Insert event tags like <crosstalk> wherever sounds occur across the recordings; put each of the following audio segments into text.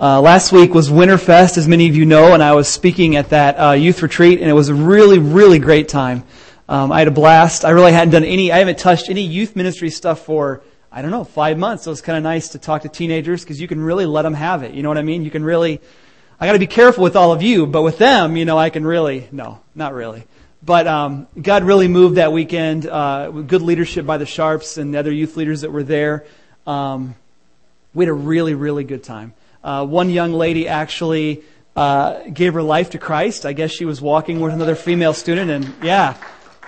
Uh, last week was Winterfest, as many of you know, and I was speaking at that uh, youth retreat, and it was a really, really great time. Um, I had a blast. I really hadn't done any, I haven't touched any youth ministry stuff for, I don't know, five months. So it was kind of nice to talk to teenagers because you can really let them have it. You know what I mean? You can really, I got to be careful with all of you, but with them, you know, I can really, no, not really. But um, God really moved that weekend. Uh, with good leadership by the Sharps and the other youth leaders that were there. Um, we had a really, really good time. Uh, one young lady actually uh, gave her life to Christ. I guess she was walking with another female student, and yeah,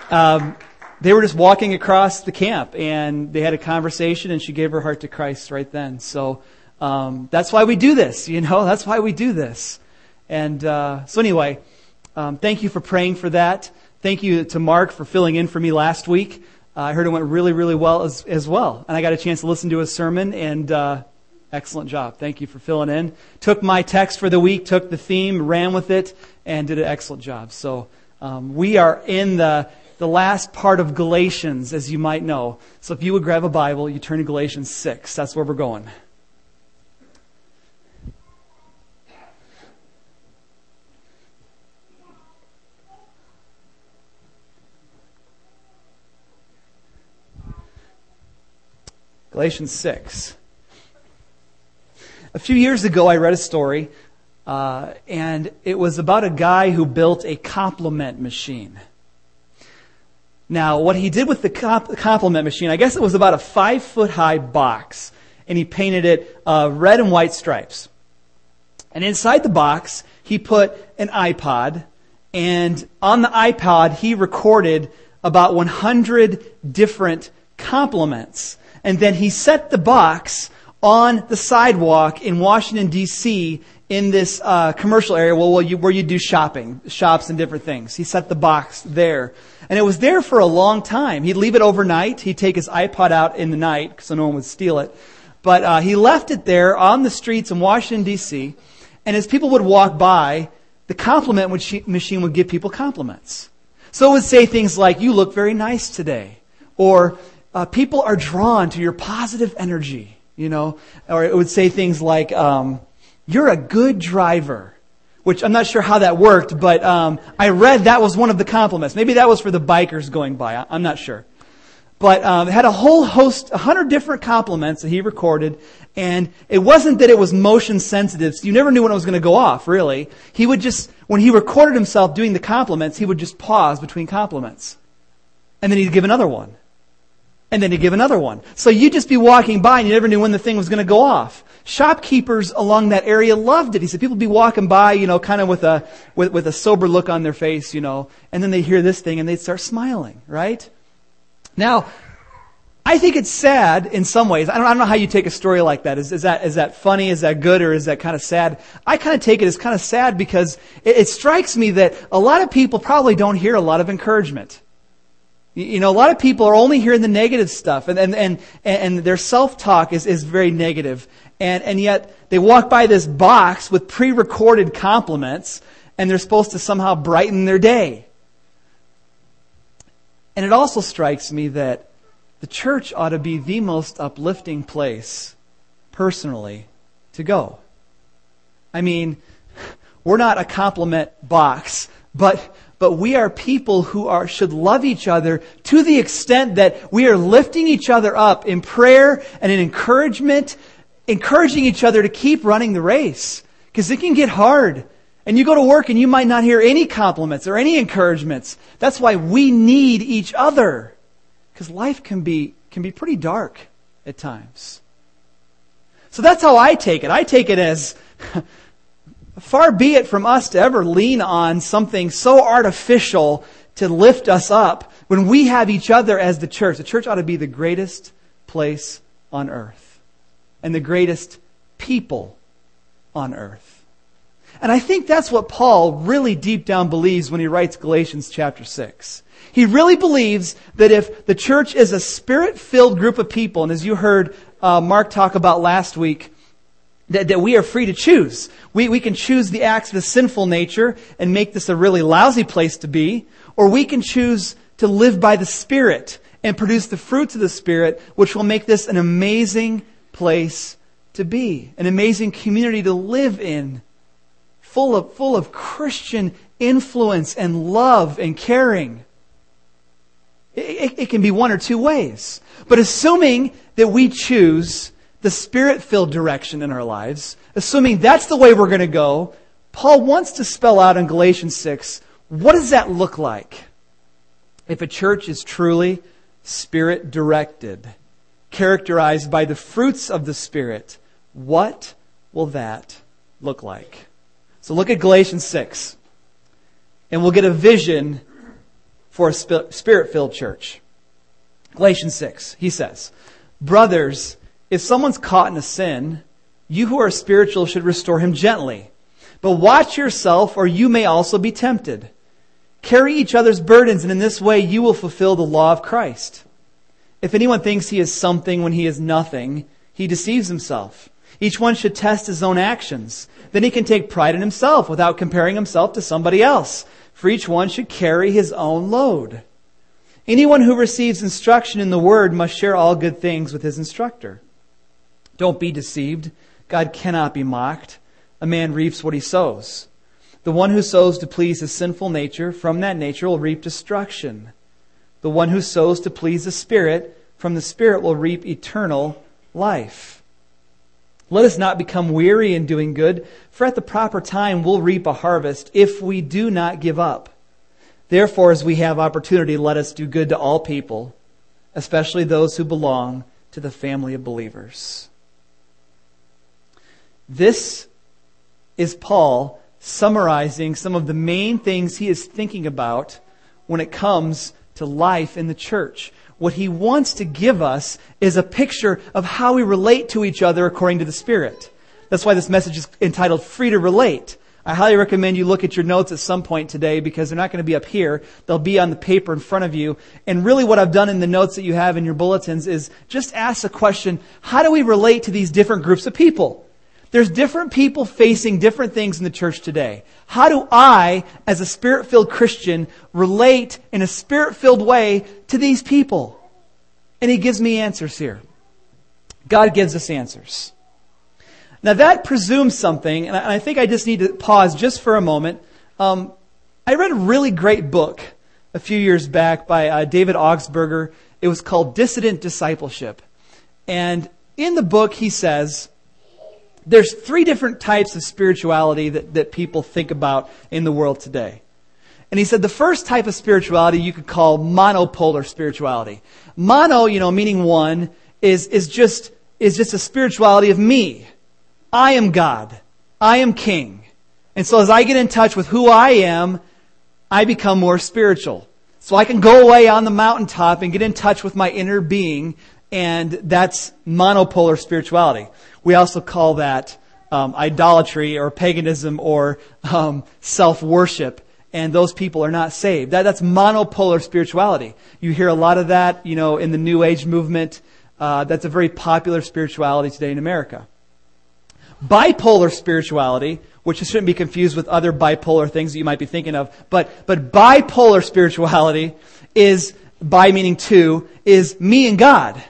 um, they were just walking across the camp, and they had a conversation, and she gave her heart to Christ right then. So um, that's why we do this, you know. That's why we do this. And uh, so anyway, um, thank you for praying for that. Thank you to Mark for filling in for me last week. Uh, I heard it went really, really well as, as well, and I got a chance to listen to his sermon and. Uh, Excellent job. Thank you for filling in. Took my text for the week, took the theme, ran with it, and did an excellent job. So um, we are in the the last part of Galatians, as you might know. So if you would grab a Bible, you turn to Galatians six. That's where we're going. Galatians 6. A few years ago, I read a story, uh, and it was about a guy who built a compliment machine. Now, what he did with the comp- compliment machine, I guess it was about a five foot high box, and he painted it uh, red and white stripes. And inside the box, he put an iPod, and on the iPod, he recorded about 100 different compliments. And then he set the box on the sidewalk in Washington, D.C., in this uh, commercial area where you, where you do shopping, shops and different things. He set the box there. And it was there for a long time. He'd leave it overnight. He'd take his iPod out in the night so no one would steal it. But uh, he left it there on the streets in Washington, D.C., and as people would walk by, the compliment machine would give people compliments. So it would say things like, You look very nice today. Or, uh, People are drawn to your positive energy you know, or it would say things like, um, "You're a good driver," which I'm not sure how that worked, but um, I read that was one of the compliments. Maybe that was for the bikers going by. I'm not sure, but um, it had a whole host, a hundred different compliments that he recorded, and it wasn't that it was motion sensitive, so you never knew when it was going to go off. Really, he would just when he recorded himself doing the compliments, he would just pause between compliments, and then he'd give another one and then to give another one. So you'd just be walking by and you never knew when the thing was going to go off. Shopkeepers along that area loved it. He said people would be walking by, you know, kind of with a, with, with a sober look on their face, you know, and then they hear this thing and they'd start smiling, right? Now, I think it's sad in some ways. I don't, I don't know how you take a story like that. Is, is, that. is that funny? Is that good? Or is that kind of sad? I kind of take it as kind of sad because it, it strikes me that a lot of people probably don't hear a lot of encouragement. You know, a lot of people are only hearing the negative stuff, and, and, and, and their self talk is, is very negative. And, and yet, they walk by this box with pre recorded compliments, and they're supposed to somehow brighten their day. And it also strikes me that the church ought to be the most uplifting place, personally, to go. I mean, we're not a compliment box, but but we are people who are, should love each other to the extent that we are lifting each other up in prayer and in encouragement, encouraging each other to keep running the race. Because it can get hard. And you go to work and you might not hear any compliments or any encouragements. That's why we need each other. Because life can be, can be pretty dark at times. So that's how I take it. I take it as <laughs> Far be it from us to ever lean on something so artificial to lift us up when we have each other as the church. The church ought to be the greatest place on earth and the greatest people on earth. And I think that's what Paul really deep down believes when he writes Galatians chapter 6. He really believes that if the church is a spirit filled group of people, and as you heard uh, Mark talk about last week, that, that we are free to choose. We, we can choose the acts of the sinful nature and make this a really lousy place to be, or we can choose to live by the Spirit and produce the fruits of the Spirit, which will make this an amazing place to be, an amazing community to live in, full of, full of Christian influence and love and caring. It, it, it can be one or two ways. But assuming that we choose the spirit filled direction in our lives, assuming that's the way we're going to go, Paul wants to spell out in Galatians 6 what does that look like? If a church is truly spirit directed, characterized by the fruits of the Spirit, what will that look like? So look at Galatians 6, and we'll get a vision for a spirit filled church. Galatians 6, he says, Brothers, if someone's caught in a sin, you who are spiritual should restore him gently. But watch yourself, or you may also be tempted. Carry each other's burdens, and in this way you will fulfill the law of Christ. If anyone thinks he is something when he is nothing, he deceives himself. Each one should test his own actions. Then he can take pride in himself without comparing himself to somebody else for each one should carry his own load. Anyone who receives instruction in the word must share all good things with his instructor. Don't be deceived. God cannot be mocked. A man reaps what he sows. The one who sows to please his sinful nature, from that nature will reap destruction. The one who sows to please the Spirit, from the Spirit will reap eternal life. Let us not become weary in doing good, for at the proper time we'll reap a harvest if we do not give up. Therefore, as we have opportunity, let us do good to all people, especially those who belong to the family of believers. This is Paul summarizing some of the main things he is thinking about when it comes to life in the church. What he wants to give us is a picture of how we relate to each other according to the Spirit. That's why this message is entitled Free to Relate. I highly recommend you look at your notes at some point today because they're not going to be up here. They'll be on the paper in front of you. And really what I've done in the notes that you have in your bulletins is just ask the question, how do we relate to these different groups of people? There's different people facing different things in the church today. How do I, as a spirit filled Christian, relate in a spirit filled way to these people? And he gives me answers here. God gives us answers. Now that presumes something, and I think I just need to pause just for a moment. Um, I read a really great book a few years back by uh, David Augsburger. It was called Dissident Discipleship. And in the book, he says, there's three different types of spirituality that, that people think about in the world today. And he said the first type of spirituality you could call monopolar spirituality. Mono, you know, meaning one, is, is just, is just a spirituality of me. I am God. I am king. And so as I get in touch with who I am, I become more spiritual. So I can go away on the mountaintop and get in touch with my inner being, and that's monopolar spirituality. We also call that um, idolatry or paganism or um, self worship. And those people are not saved. That, that's monopolar spirituality. You hear a lot of that, you know, in the New Age movement. Uh, that's a very popular spirituality today in America. Bipolar spirituality, which shouldn't be confused with other bipolar things that you might be thinking of, but, but bipolar spirituality is, by meaning two, is me and God.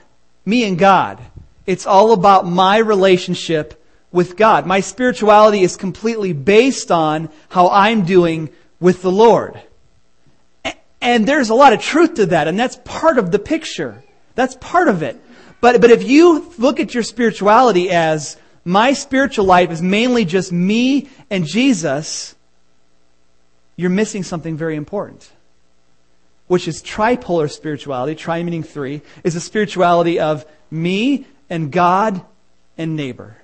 Me and God. It's all about my relationship with God. My spirituality is completely based on how I'm doing with the Lord. And there's a lot of truth to that, and that's part of the picture. That's part of it. But, but if you look at your spirituality as my spiritual life is mainly just me and Jesus, you're missing something very important. Which is tripolar spirituality, tri meaning three, is a spirituality of me and God and neighbor.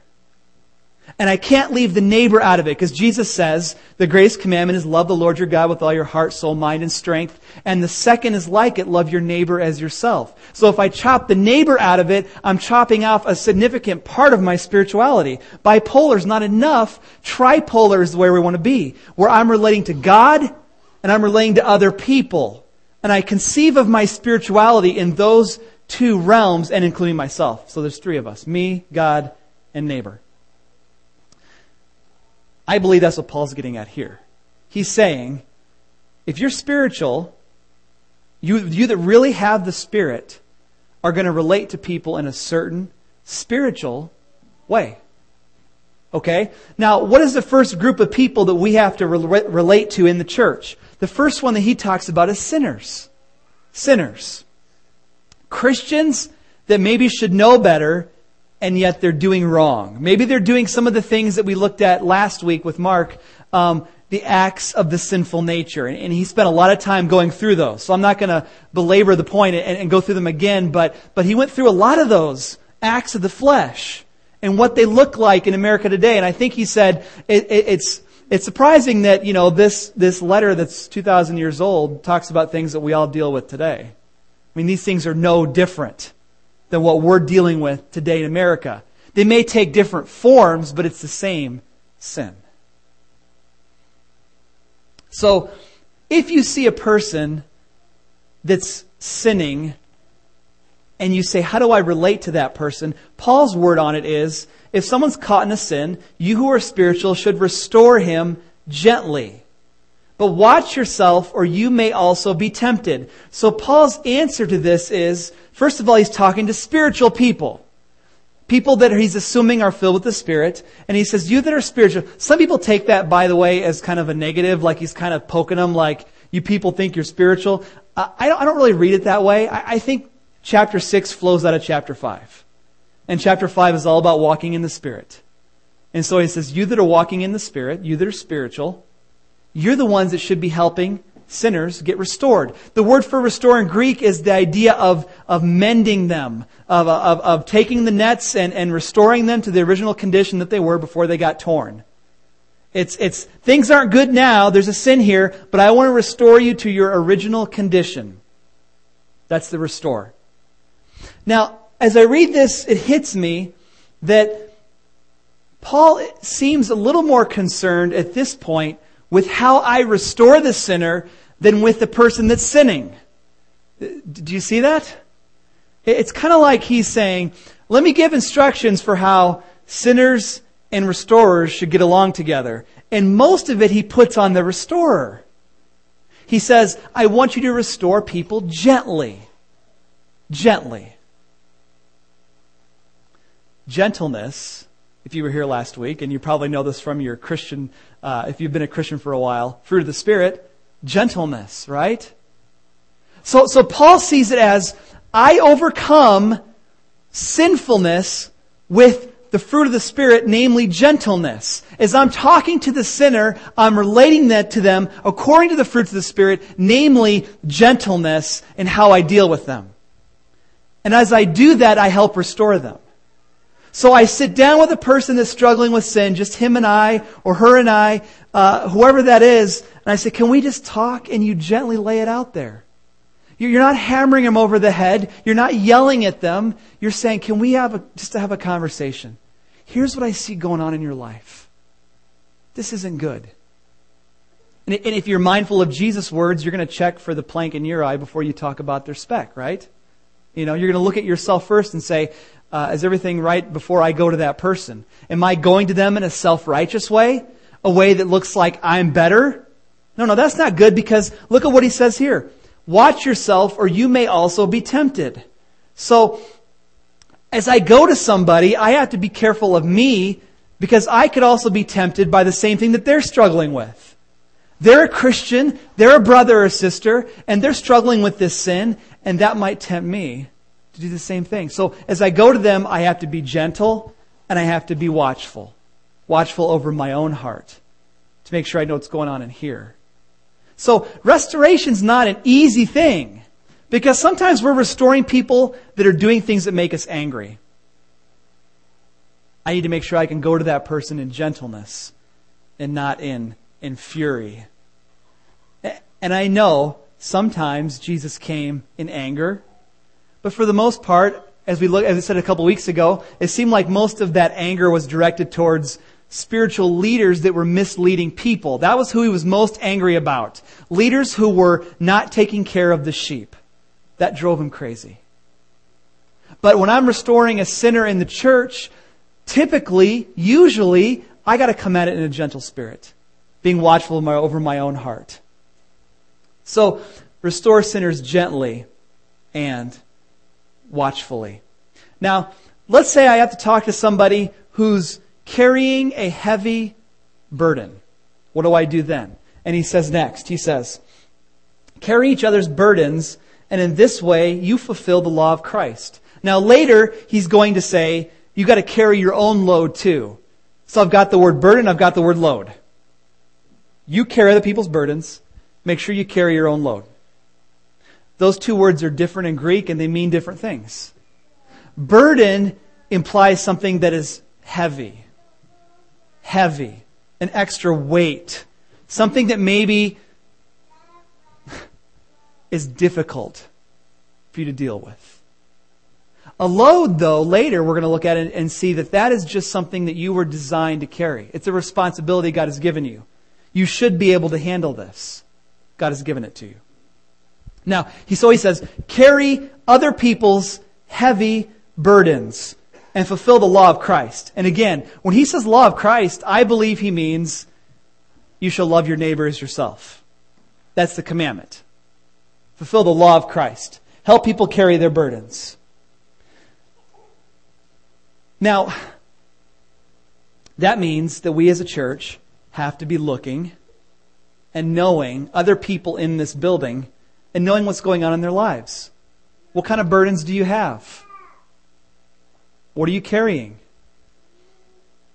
And I can't leave the neighbor out of it because Jesus says the greatest commandment is love the Lord your God with all your heart, soul, mind, and strength. And the second is like it, love your neighbor as yourself. So if I chop the neighbor out of it, I'm chopping off a significant part of my spirituality. Bipolar is not enough. Tripolar is where we want to be, where I'm relating to God and I'm relating to other people. And I conceive of my spirituality in those two realms and including myself. So there's three of us me, God, and neighbor. I believe that's what Paul's getting at here. He's saying, if you're spiritual, you, you that really have the Spirit are going to relate to people in a certain spiritual way. Okay? Now, what is the first group of people that we have to re- relate to in the church? The first one that he talks about is sinners. Sinners. Christians that maybe should know better and yet they're doing wrong. Maybe they're doing some of the things that we looked at last week with Mark, um, the acts of the sinful nature. And, and, he spent a lot of time going through those. So I'm not going to belabor the point and, and go through them again, but, but he went through a lot of those acts of the flesh and what they look like in America today. And I think he said it, it, it's, it's surprising that, you know, this, this letter that's 2,000 years old talks about things that we all deal with today. I mean, these things are no different than what we're dealing with today in America. They may take different forms, but it's the same sin. So, if you see a person that's sinning and you say, How do I relate to that person? Paul's word on it is if someone's caught in a sin, you who are spiritual should restore him gently. But watch yourself, or you may also be tempted. So Paul's answer to this is, first of all, he's talking to spiritual people. People that he's assuming are filled with the Spirit. And he says, you that are spiritual. Some people take that, by the way, as kind of a negative, like he's kind of poking them, like, you people think you're spiritual. I, don't, I don't really read it that way. I, I think chapter 6 flows out of chapter 5. And chapter 5 is all about walking in the Spirit. And so he says, you that are walking in the Spirit, you that are spiritual, you're the ones that should be helping sinners get restored. The word for restore in Greek is the idea of, of mending them, of, of, of taking the nets and, and restoring them to the original condition that they were before they got torn. It's, it's, things aren't good now, there's a sin here, but I want to restore you to your original condition. That's the restore. Now, as I read this, it hits me that Paul seems a little more concerned at this point with how I restore the sinner than with the person that's sinning. Do you see that? It's kind of like he's saying, let me give instructions for how sinners and restorers should get along together. And most of it he puts on the restorer. He says, I want you to restore people gently. Gently. Gentleness if you were here last week, and you probably know this from your Christian, uh, if you've been a Christian for a while, fruit of the Spirit, gentleness, right? So, so Paul sees it as, I overcome sinfulness with the fruit of the Spirit, namely gentleness. As I'm talking to the sinner, I'm relating that to them according to the fruits of the Spirit, namely gentleness and how I deal with them. And as I do that, I help restore them. So I sit down with a person that's struggling with sin, just him and I, or her and I, uh, whoever that is, and I say, can we just talk? And you gently lay it out there. You're not hammering them over the head. You're not yelling at them. You're saying, can we have a, just to have a conversation? Here's what I see going on in your life. This isn't good. And if you're mindful of Jesus' words, you're going to check for the plank in your eye before you talk about their speck, right? You know, you're going to look at yourself first and say, uh, is everything right before I go to that person? Am I going to them in a self-righteous way? A way that looks like I'm better? No, no, that's not good because look at what he says here. Watch yourself or you may also be tempted. So, as I go to somebody, I have to be careful of me because I could also be tempted by the same thing that they're struggling with. They're a Christian, they're a brother or sister, and they're struggling with this sin, and that might tempt me to do the same thing. So as I go to them, I have to be gentle and I have to be watchful. Watchful over my own heart to make sure I know what's going on in here. So restoration's not an easy thing because sometimes we're restoring people that are doing things that make us angry. I need to make sure I can go to that person in gentleness and not in, in fury. And I know sometimes Jesus came in anger but for the most part, as we look, as I said a couple weeks ago, it seemed like most of that anger was directed towards spiritual leaders that were misleading people. That was who he was most angry about. Leaders who were not taking care of the sheep. That drove him crazy. But when I'm restoring a sinner in the church, typically, usually, I gotta come at it in a gentle spirit. Being watchful over my own heart. So, restore sinners gently and watchfully. Now, let's say I have to talk to somebody who's carrying a heavy burden. What do I do then? And he says next, he says, carry each other's burdens, and in this way you fulfill the law of Christ. Now later, he's going to say, you gotta carry your own load too. So I've got the word burden, I've got the word load. You carry other people's burdens, make sure you carry your own load. Those two words are different in Greek and they mean different things. Burden implies something that is heavy. Heavy. An extra weight. Something that maybe <laughs> is difficult for you to deal with. A load, though, later we're going to look at it and see that that is just something that you were designed to carry. It's a responsibility God has given you. You should be able to handle this. God has given it to you. Now, he, so he says, carry other people's heavy burdens and fulfill the law of Christ. And again, when he says law of Christ, I believe he means you shall love your neighbor as yourself. That's the commandment. Fulfill the law of Christ. Help people carry their burdens. Now, that means that we as a church have to be looking and knowing other people in this building and knowing what's going on in their lives. What kind of burdens do you have? What are you carrying?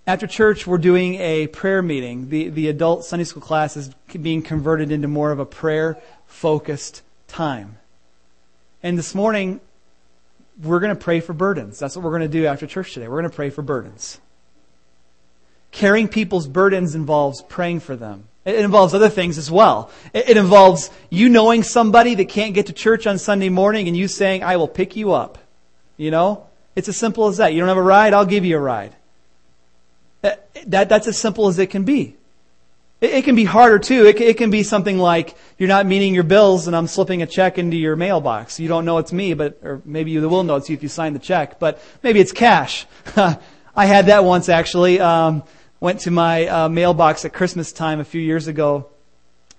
After church, we're doing a prayer meeting. The, the adult Sunday school class is being converted into more of a prayer focused time. And this morning, we're going to pray for burdens. That's what we're going to do after church today. We're going to pray for burdens. Carrying people's burdens involves praying for them. It involves other things as well. It involves you knowing somebody that can't get to church on Sunday morning and you saying, I will pick you up. You know? It's as simple as that. You don't have a ride? I'll give you a ride. That, that that's as simple as it can be. It, it can be harder too. It, it can be something like you're not meeting your bills and I'm slipping a check into your mailbox. You don't know it's me, but, or maybe you will know it's you if you sign the check, but maybe it's cash. <laughs> I had that once actually. Um, went to my uh, mailbox at Christmas time a few years ago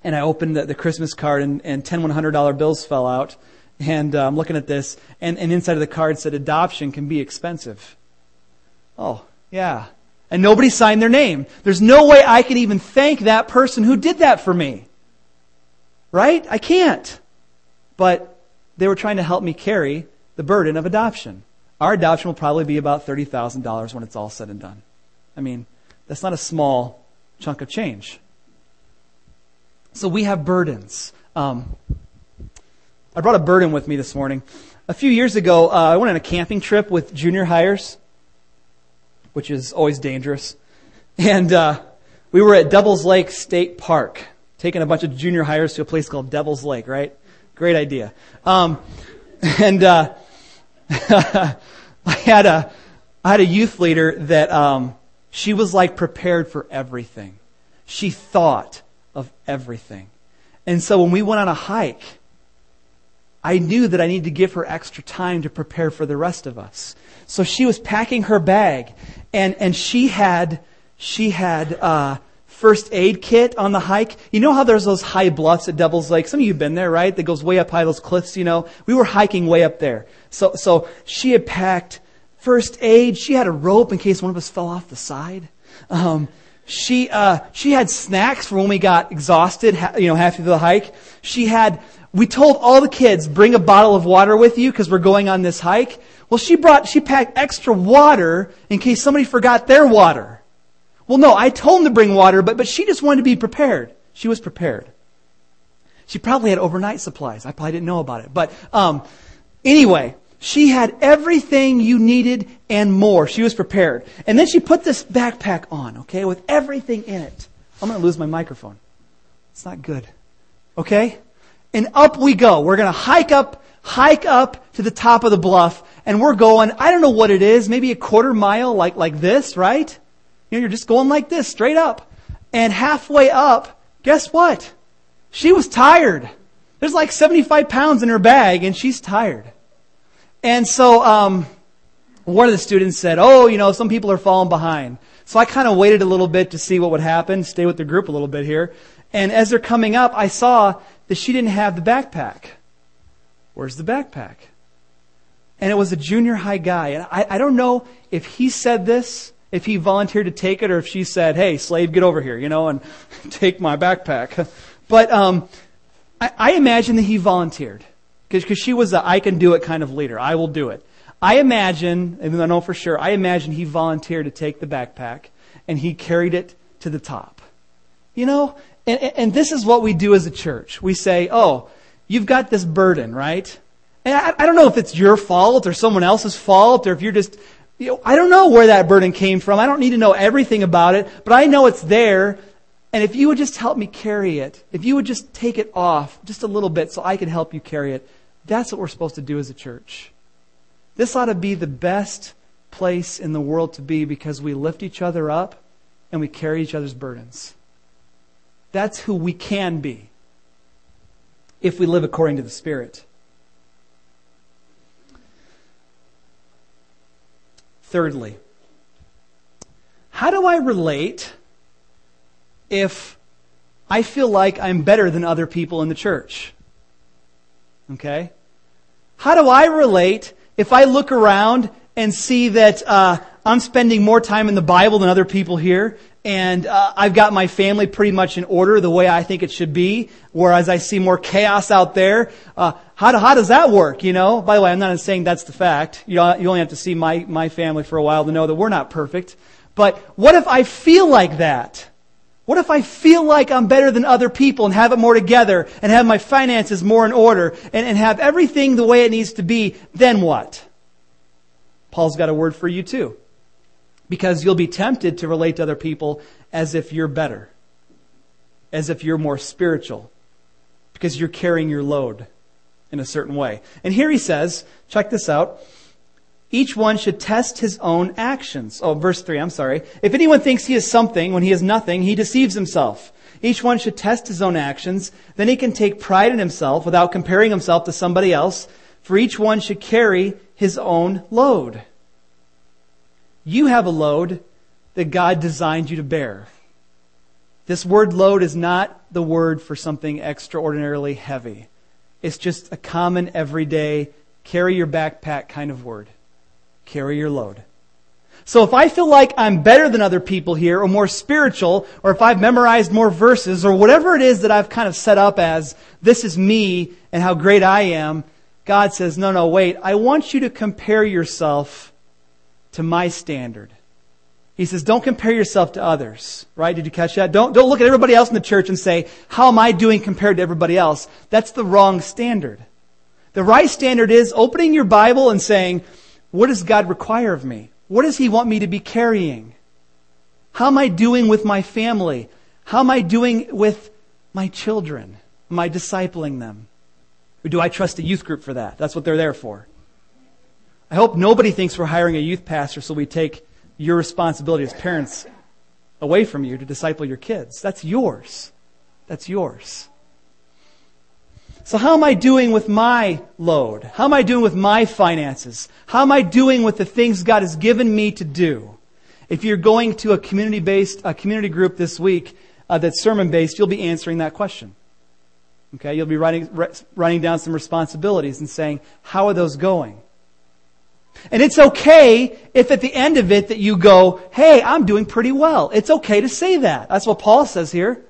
and I opened the, the Christmas card and, and 10 $100 bills fell out. And uh, I'm looking at this and, and inside of the card said adoption can be expensive. Oh, yeah. And nobody signed their name. There's no way I can even thank that person who did that for me. Right? I can't. But they were trying to help me carry the burden of adoption. Our adoption will probably be about $30,000 when it's all said and done. I mean, that's not a small chunk of change. So we have burdens. Um, I brought a burden with me this morning. A few years ago, uh, I went on a camping trip with junior hires, which is always dangerous. And uh, we were at Devil's Lake State Park, taking a bunch of junior hires to a place called Devil's Lake, right? Great idea. Um, <laughs> and uh, <laughs> I had a I had a youth leader that um, she was like prepared for everything. She thought of everything. And so when we went on a hike, I knew that I needed to give her extra time to prepare for the rest of us. So she was packing her bag and, and she had, she had, uh, first aid kit on the hike. You know how there's those high bluffs at Devil's Lake? Some of you have been there, right? That goes way up high, those cliffs, you know. We were hiking way up there. So, so she had packed first aid. She had a rope in case one of us fell off the side. Um, she uh, she had snacks for when we got exhausted, you know, halfway through the hike. She had. We told all the kids bring a bottle of water with you because we're going on this hike. Well, she brought she packed extra water in case somebody forgot their water. Well, no, I told them to bring water, but but she just wanted to be prepared. She was prepared. She probably had overnight supplies. I probably didn't know about it, but um, anyway, she had everything you needed and more. She was prepared. And then she put this backpack on, okay, with everything in it. I'm going to lose my microphone. It's not good. Okay? And up we go. We're going to hike up, hike up to the top of the bluff, and we're going, I don't know what it is, maybe a quarter mile like, like this, right? You know, you're just going like this, straight up. And halfway up, guess what? She was tired. There's like 75 pounds in her bag, and she's tired. And so um, one of the students said, "Oh, you know, some people are falling behind." So I kind of waited a little bit to see what would happen, stay with the group a little bit here. And as they're coming up, I saw that she didn't have the backpack. Where's the backpack? And it was a junior high guy. And I, I don't know if he said this if he volunteered to take it or if she said, hey, slave, get over here, you know, and <laughs> take my backpack. <laughs> But um, I, I imagine that he volunteered because she was the I can do it kind of leader. I will do it. I imagine, even though I know for sure, I imagine he volunteered to take the backpack and he carried it to the top. You know, and, and this is what we do as a church. We say, oh, you've got this burden, right? And I, I don't know if it's your fault or someone else's fault or if you're just, you know, I don't know where that burden came from. I don't need to know everything about it, but I know it's there. And if you would just help me carry it, if you would just take it off just a little bit so I can help you carry it, that's what we're supposed to do as a church. This ought to be the best place in the world to be because we lift each other up and we carry each other's burdens. That's who we can be if we live according to the Spirit. Thirdly, how do I relate if I feel like I'm better than other people in the church? Okay? How do I relate if I look around and see that uh, I'm spending more time in the Bible than other people here, and uh, I've got my family pretty much in order the way I think it should be, whereas I see more chaos out there. Uh, how, do, how does that work, you know? By the way, I'm not saying that's the fact. You, know, you only have to see my, my family for a while to know that we're not perfect. But what if I feel like that? What if I feel like I'm better than other people and have it more together and have my finances more in order and, and have everything the way it needs to be? Then what? Paul's got a word for you too. Because you'll be tempted to relate to other people as if you're better, as if you're more spiritual, because you're carrying your load in a certain way. And here he says, check this out. Each one should test his own actions. Oh, verse 3, I'm sorry. If anyone thinks he is something when he is nothing, he deceives himself. Each one should test his own actions. Then he can take pride in himself without comparing himself to somebody else, for each one should carry his own load. You have a load that God designed you to bear. This word load is not the word for something extraordinarily heavy. It's just a common, everyday, carry your backpack kind of word. Carry your load. So if I feel like I'm better than other people here, or more spiritual, or if I've memorized more verses, or whatever it is that I've kind of set up as, this is me and how great I am, God says, no, no, wait, I want you to compare yourself to my standard. He says, don't compare yourself to others, right? Did you catch that? Don't, don't look at everybody else in the church and say, how am I doing compared to everybody else? That's the wrong standard. The right standard is opening your Bible and saying, what does God require of me? What does He want me to be carrying? How am I doing with my family? How am I doing with my children? Am I discipling them? Or do I trust a youth group for that? That's what they're there for. I hope nobody thinks we're hiring a youth pastor so we take your responsibility as parents away from you to disciple your kids. That's yours. That's yours. So how am I doing with my load? How am I doing with my finances? How am I doing with the things God has given me to do? If you're going to a community based, a community group this week uh, that's sermon based, you'll be answering that question. Okay, you'll be writing, writing down some responsibilities and saying, how are those going? And it's okay if at the end of it that you go, hey, I'm doing pretty well. It's okay to say that. That's what Paul says here.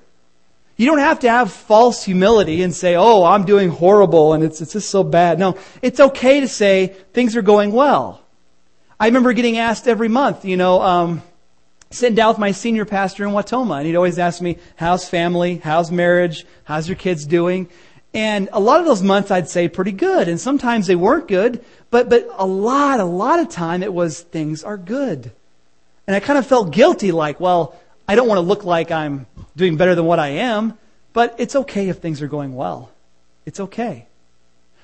You don't have to have false humility and say, oh, I'm doing horrible and it's, it's just so bad. No, it's okay to say things are going well. I remember getting asked every month, you know, um, sitting down with my senior pastor in Wautoma, and he'd always ask me, how's family? How's marriage? How's your kids doing? And a lot of those months I'd say pretty good, and sometimes they weren't good, but, but a lot, a lot of time it was things are good. And I kind of felt guilty, like, well, I don't want to look like I'm doing better than what I am, but it's okay if things are going well. It's okay.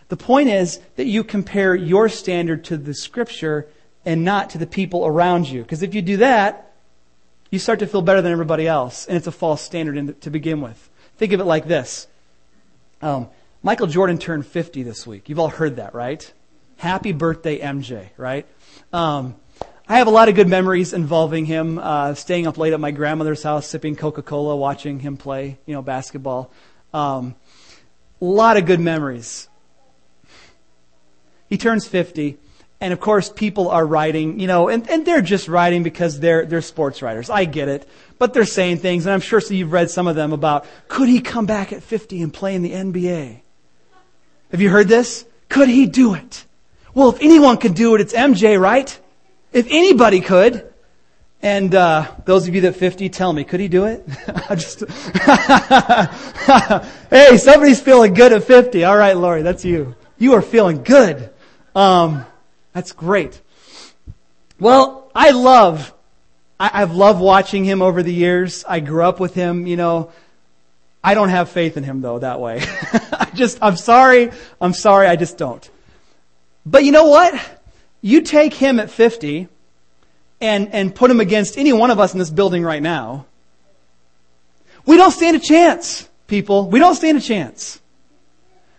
The point is that you compare your standard to the scripture and not to the people around you. Because if you do that, you start to feel better than everybody else, and it's a false standard to begin with. Think of it like this. Um, Michael Jordan turned 50 this week. You've all heard that, right? Happy birthday, MJ, right? Um, I have a lot of good memories involving him, uh, staying up late at my grandmother's house, sipping Coca-Cola, watching him play, you know, basketball. Um, a lot of good memories. He turns 50, And of course, people are writing, you know, and, and they're just writing because they're, they're sports writers. I get it. But they're saying things, and I'm sure so you've read some of them about, could he come back at 50 and play in the NBA? Have you heard this? Could he do it? Well, if anyone could do it, it's MJ, right? If anybody could. And uh, those of you that 50, tell me, could he do it? <laughs> just <laughs> hey, somebody's feeling good at 50. All right, Lori, that's you. You are feeling good. Um, that's great. Well, I love, I, I've loved watching him over the years. I grew up with him, you know. I don't have faith in him though that way. <laughs> I just, I'm sorry. I'm sorry. I just don't. But you know what? You take him at 50 and, and put him against any one of us in this building right now. We don't stand a chance, people. We don't stand a chance.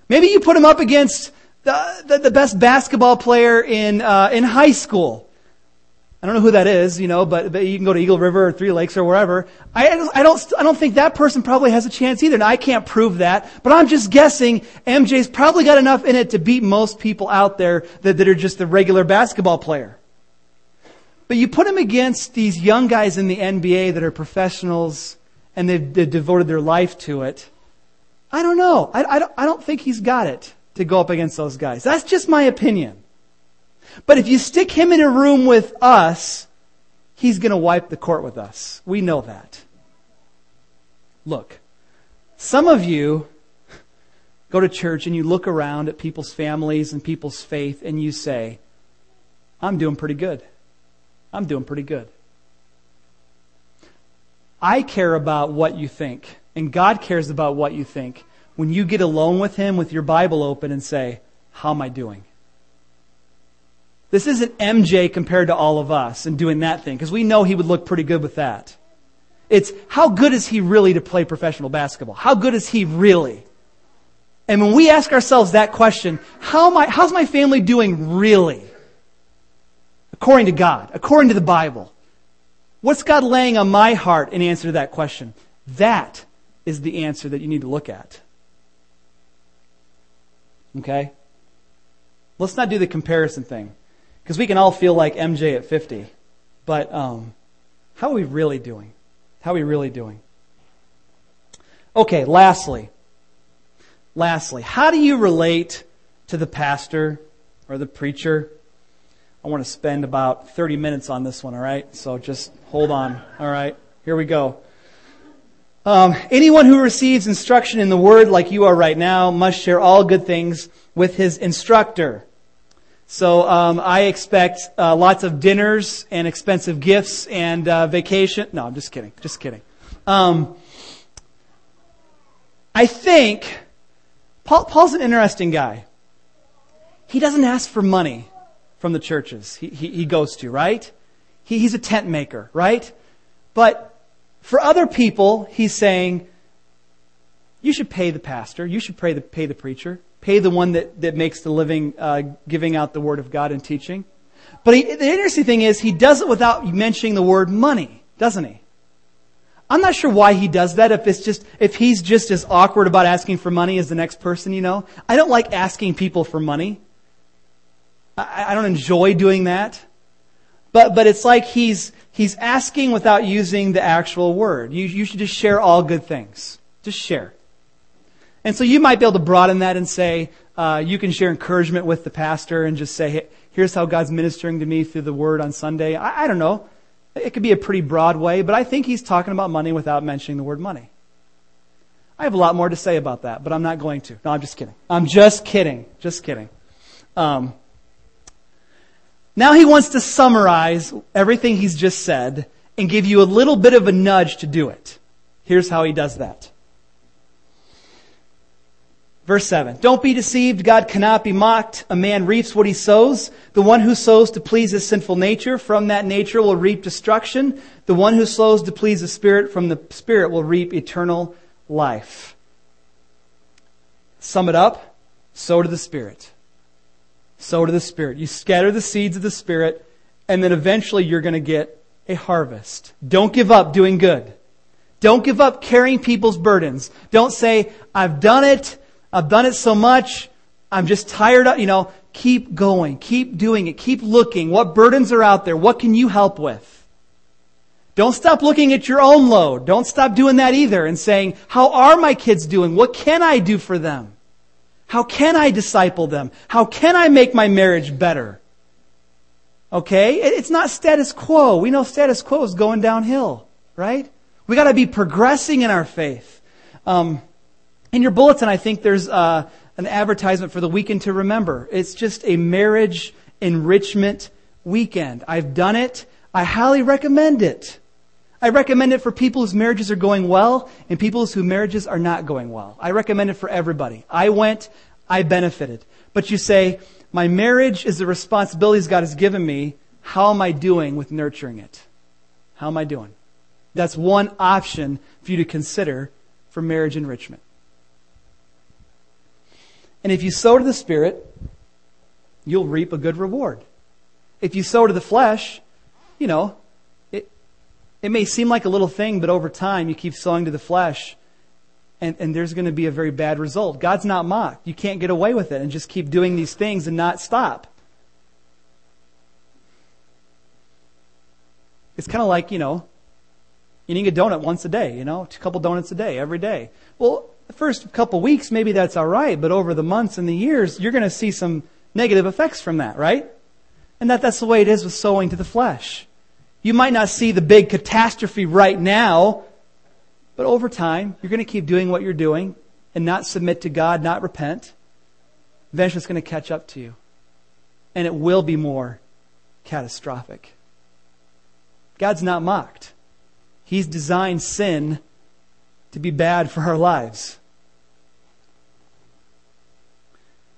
Maybe you put him up against the, the, the best basketball player in, uh, in high school. I don't know who that is, you know, but, but you can go to Eagle River or Three Lakes or wherever. I, I don't, I don't think that person probably has a chance either. Now I can't prove that, but I'm just guessing MJ's probably got enough in it to beat most people out there that, that are just the regular basketball player. But you put him against these young guys in the NBA that are professionals and they've, they've devoted their life to it. I don't know. I, I, don't, I don't think he's got it to go up against those guys. That's just my opinion. But if you stick him in a room with us, he's going to wipe the court with us. We know that. Look, some of you go to church and you look around at people's families and people's faith and you say, I'm doing pretty good. I'm doing pretty good. I care about what you think, and God cares about what you think when you get alone with Him with your Bible open and say, How am I doing? This isn't MJ compared to all of us and doing that thing, because we know he would look pretty good with that. It's how good is he really to play professional basketball? How good is he really? And when we ask ourselves that question, how I, how's my family doing really? According to God, according to the Bible. What's God laying on my heart in answer to that question? That is the answer that you need to look at. Okay? Let's not do the comparison thing. Because we can all feel like MJ at 50. But um, how are we really doing? How are we really doing? Okay, lastly. Lastly, how do you relate to the pastor or the preacher? I want to spend about 30 minutes on this one, all right? So just hold on, all right? Here we go. Um, anyone who receives instruction in the word like you are right now must share all good things with his instructor. So um, I expect uh, lots of dinners and expensive gifts and uh, vacation. No, I'm just kidding. Just kidding. Um, I think Paul, Paul's an interesting guy. He doesn't ask for money from the churches he, he, he goes to, right? He, he's a tent maker, right? But for other people, he's saying, you should pay the pastor. You should pay the, pay the preacher pay the one that, that makes the living uh, giving out the word of God and teaching. But he, the interesting thing is, he does it without mentioning the word money, doesn't he? I'm not sure why he does that. If it's just, if he's just as awkward about asking for money as the next person, you know. I don't like asking people for money. I, I don't enjoy doing that. But, but it's like he's, he's asking without using the actual word. You, you should just share all good things. Just share. And so you might be able to broaden that and say, uh, you can share encouragement with the pastor and just say, hey, here's how God's ministering to me through the word on Sunday. I, I don't know. It could be a pretty broad way, but I think he's talking about money without mentioning the word money. I have a lot more to say about that, but I'm not going to. No, I'm just kidding. I'm just kidding. Just kidding. Um, now he wants to summarize everything he's just said and give you a little bit of a nudge to do it. Here's how he does that. Verse 7. Don't be deceived. God cannot be mocked. A man reaps what he sows. The one who sows to please his sinful nature, from that nature will reap destruction. The one who sows to please the Spirit, from the Spirit will reap eternal life. Sum it up. Sow to the Spirit. Sow to the Spirit. You scatter the seeds of the Spirit, and then eventually you're going to get a harvest. Don't give up doing good. Don't give up carrying people's burdens. Don't say, I've done it. I've done it so much. I'm just tired of, you know, Keep going. Keep doing it. Keep looking. What burdens are out there? What can you help with? Don't stop looking at your own load. Don't stop doing that either and saying, how are my kids doing? What can I do for them? How can I disciple them? How can I make my marriage better? Okay? It's not status quo. We know status quo is going downhill, right? We gotta be progressing in our faith. Um, in your bulletin, I think there's uh, an advertisement for the weekend to remember. It's just a marriage enrichment weekend. I've done it. I highly recommend it. I recommend it for people whose marriages are going well and people whose marriages are not going well. I recommend it for everybody. I went, I benefited. But you say, my marriage is the responsibilities God has given me. How am I doing with nurturing it? How am I doing? That's one option for you to consider for marriage enrichment. And if you sow to the Spirit, you'll reap a good reward. If you sow to the flesh, you know, it, it may seem like a little thing, but over time you keep sowing to the flesh and, and there's going to be a very bad result. God's not mocked. You can't get away with it and just keep doing these things and not stop. It's kind of like, you know, eating a donut once a day, you know, a couple donuts a day, every day. Well, the first couple weeks, maybe that's all right, but over the months and the years, you're going to see some negative effects from that, right? And that that's the way it is with sowing to the flesh. You might not see the big catastrophe right now, but over time, you're going to keep doing what you're doing and not submit to God, not repent. Eventually, it's going to catch up to you. And it will be more catastrophic. God's not mocked. He's designed sin to be bad for our lives.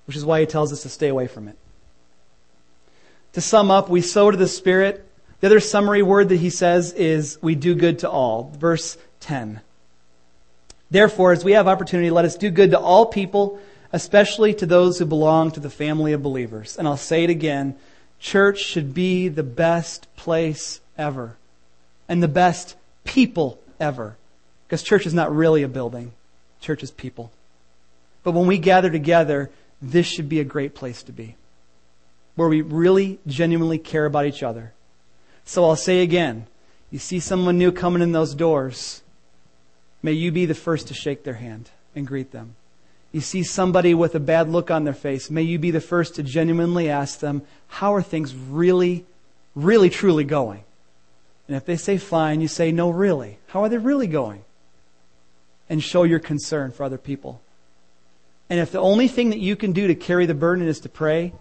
Which is why he tells us to stay away from it. To sum up, we sow to the Spirit. The other summary word that he says is we do good to all. Verse 10. Therefore, as we have opportunity, let us do good to all people, especially to those who belong to the family of believers. And I'll say it again. Church should be the best place ever. And the best people ever. Because church is not really a building. Church is people. But when we gather together, this should be a great place to be. Where we really genuinely care about each other. So I'll say again, you see someone new coming in those doors, May you be the first to shake their hand and greet them. You see somebody with a bad look on their face. May you be the first to genuinely ask them, how are things really, really, truly going? And if they say fine, you say, no, really. How are they really going? And show your concern for other people. And if the only thing that you can do to carry the burden is to pray,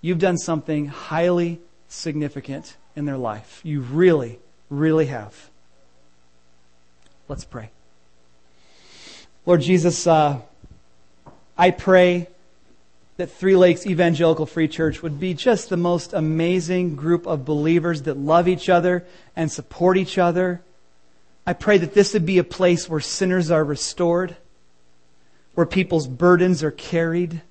you've done something highly significant in their life. You really, really have. Let's pray. Lord Jesus, uh, I pray that Three Lakes Evangelical Free Church would be just the most amazing group of believers that love each other and support each other. I pray that this would be a place where sinners are restored, where people's burdens are carried